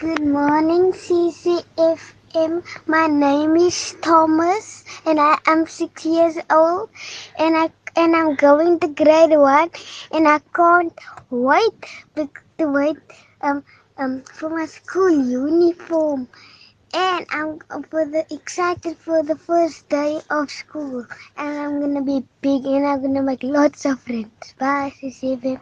Good morning, CCFM. My name is Thomas, and I am six years old, and I and I'm going to grade one, and I can't wait to wait um um for my school uniform, and I'm for the excited for the first day of school, and I'm gonna be big, and I'm gonna make lots of friends. Bye, CCFM.